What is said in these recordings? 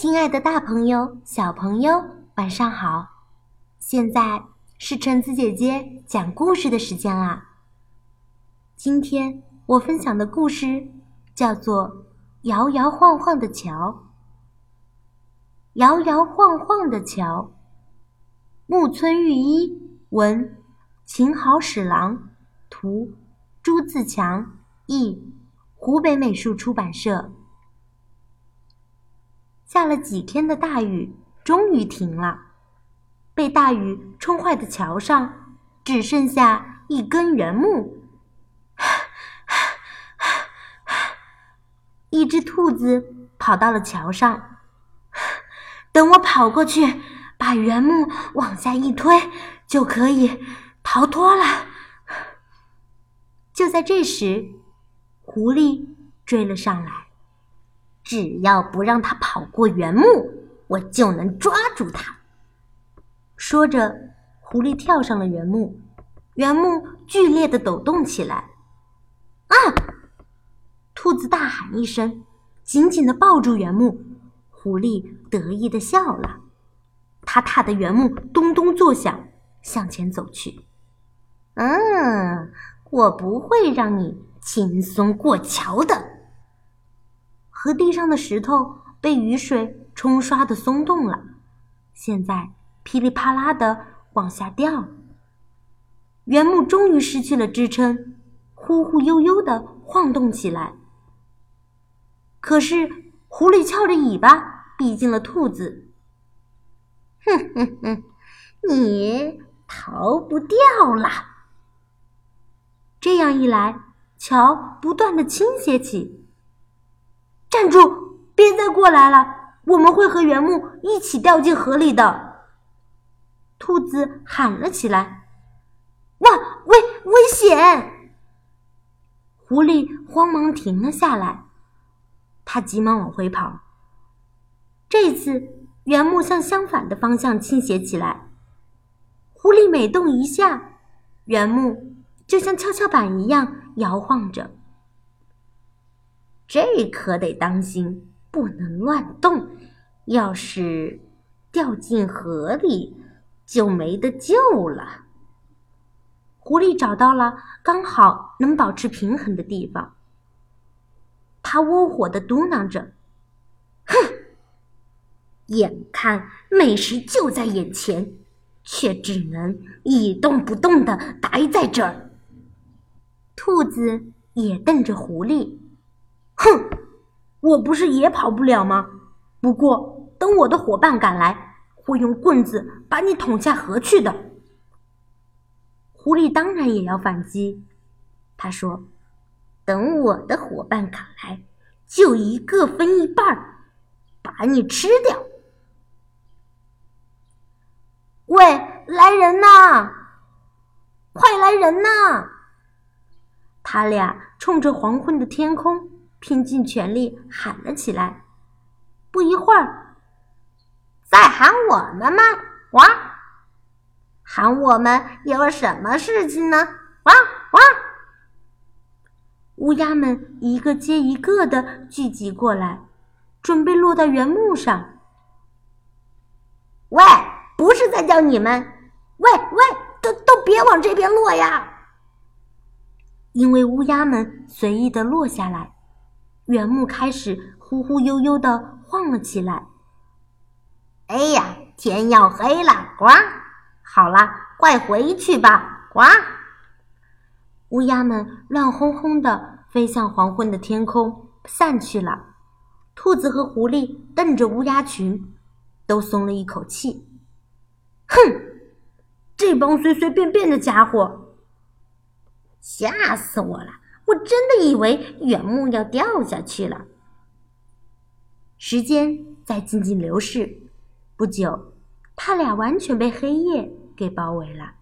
亲爱的，大朋友、小朋友，晚上好！现在是橙子姐姐讲故事的时间啦。今天我分享的故事叫做《摇摇晃晃的桥》。摇摇晃晃的桥，木村玉一文，秦好史郎图，朱自强译，湖北美术出版社。下了几天的大雨，终于停了。被大雨冲坏的桥上，只剩下一根原木。一只兔子跑到了桥上，等我跑过去，把原木往下一推，就可以逃脱了。就在这时，狐狸追了上来。只要不让他跑过原木，我就能抓住他。说着，狐狸跳上了原木，原木剧烈的抖动起来。啊！兔子大喊一声，紧紧的抱住原木。狐狸得意的笑了，他踏的原木咚咚作响，向前走去。嗯，我不会让你轻松过桥的。河地上的石头被雨水冲刷的松动了，现在噼里啪啦的往下掉。原木终于失去了支撑，忽忽悠悠的晃动起来。可是狐狸翘着尾巴逼近了兔子，哼哼哼，你逃不掉了。这样一来，桥不断的倾斜起。站住！别再过来了，我们会和原木一起掉进河里的。兔子喊了起来：“哇，危危险！”狐狸慌忙停了下来，他急忙往回跑。这次原木向相反的方向倾斜起来，狐狸每动一下，原木就像跷跷板一样摇晃着。这可得当心，不能乱动。要是掉进河里，就没得救了。狐狸找到了刚好能保持平衡的地方，他窝火的嘟囔着：“哼，眼看美食就在眼前，却只能一动不动的待在这儿。”兔子也瞪着狐狸。哼，我不是也跑不了吗？不过等我的伙伴赶来，会用棍子把你捅下河去的。狐狸当然也要反击，他说：“等我的伙伴赶来，就一个分一半，把你吃掉。”喂，来人呐！快来人呐！他俩冲着黄昏的天空。拼尽全力喊了起来。不一会儿，在喊我们吗？哇！喊我们有什么事情呢？哇哇！乌鸦们一个接一个的聚集过来，准备落到原木上。喂，不是在叫你们！喂喂，都都别往这边落呀！因为乌鸦们随意的落下来。原木开始忽忽悠悠的晃了起来。哎呀，天要黑了！呱，好了，快回去吧！呱。乌鸦们乱哄哄的飞向黄昏的天空，散去了。兔子和狐狸瞪着乌鸦群，都松了一口气。哼，这帮随随便便的家伙，吓死我了！我真的以为原木要掉下去了。时间在静静流逝，不久，他俩完全被黑夜给包围了。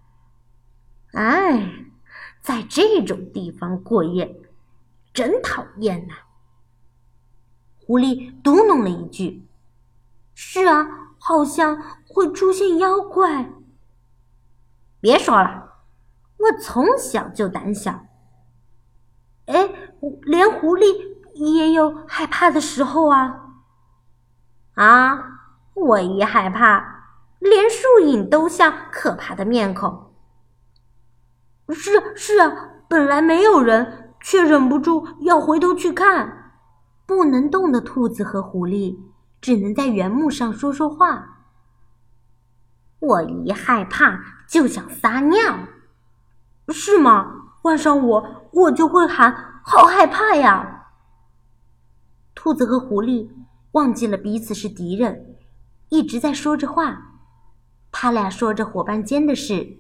哎，在这种地方过夜，真讨厌呐！狐狸嘟哝了一句：“是啊，好像会出现妖怪。”别说了，我从小就胆小。哎，连狐狸也有害怕的时候啊！啊，我一害怕，连树影都像可怕的面孔。是是啊，本来没有人，却忍不住要回头去看。不能动的兔子和狐狸只能在原木上说说话。我一害怕就想撒尿，是吗？换上我，我就会喊“好害怕呀”。兔子和狐狸忘记了彼此是敌人，一直在说着话。他俩说着伙伴间的事，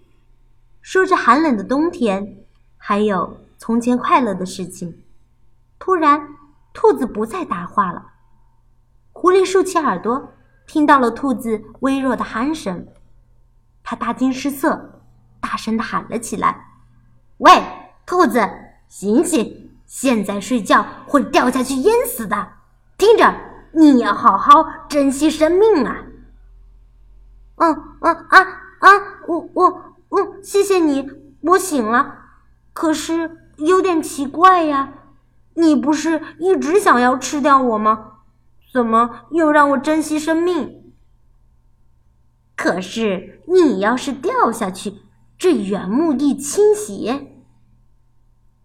说着寒冷的冬天，还有从前快乐的事情。突然。兔子不再答话了。狐狸竖起耳朵，听到了兔子微弱的鼾声，他大惊失色，大声的喊了起来：“喂，兔子，醒醒！现在睡觉会掉下去淹死的。听着，你要好好珍惜生命啊！”“嗯嗯啊啊，我我嗯，谢谢你，我醒了。可是有点奇怪呀。”你不是一直想要吃掉我吗？怎么又让我珍惜生命？可是你要是掉下去，这原木一倾斜……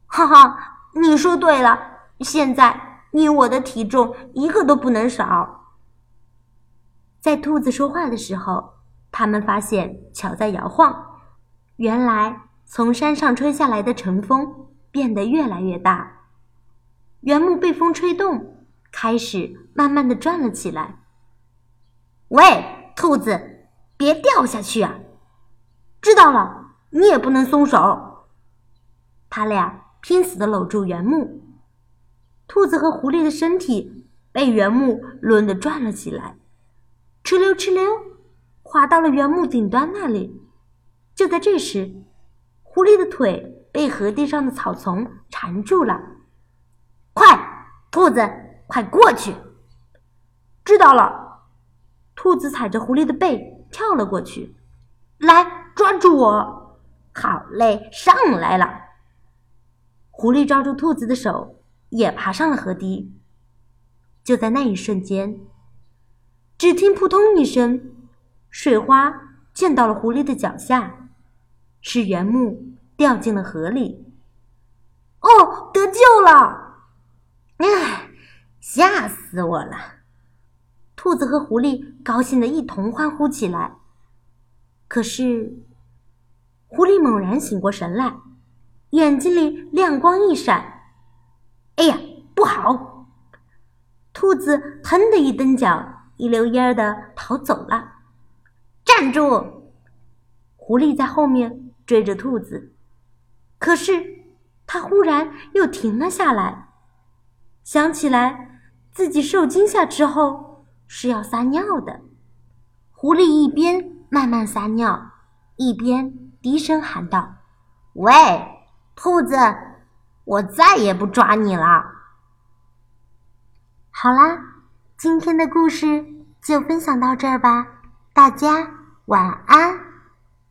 哈哈，你说对了。现在你我的体重一个都不能少。在兔子说话的时候，他们发现桥在摇晃。原来从山上吹下来的晨风变得越来越大。原木被风吹动，开始慢慢的转了起来。喂，兔子，别掉下去啊！知道了，你也不能松手。他俩拼死的搂住原木，兔子和狐狸的身体被原木抡得转了起来，哧溜哧溜，滑到了原木顶端那里。就在这时，狐狸的腿被河堤上的草丛缠住了。快，兔子，快过去！知道了。兔子踩着狐狸的背跳了过去，来抓住我！好嘞，上来了。狐狸抓住兔子的手，也爬上了河堤。就在那一瞬间，只听扑通一声，水花溅到了狐狸的脚下，是原木掉进了河里。哦，得救了！唉，吓死我了！兔子和狐狸高兴的一同欢呼起来。可是，狐狸猛然醒过神来，眼睛里亮光一闪。哎呀，不好！兔子腾的一蹬脚，一溜烟儿的逃走了。站住！狐狸在后面追着兔子，可是它忽然又停了下来。想起来，自己受惊吓之后是要撒尿的。狐狸一边慢慢撒尿，一边低声喊道：“喂，兔子，我再也不抓你了。”好啦，今天的故事就分享到这儿吧，大家晚安。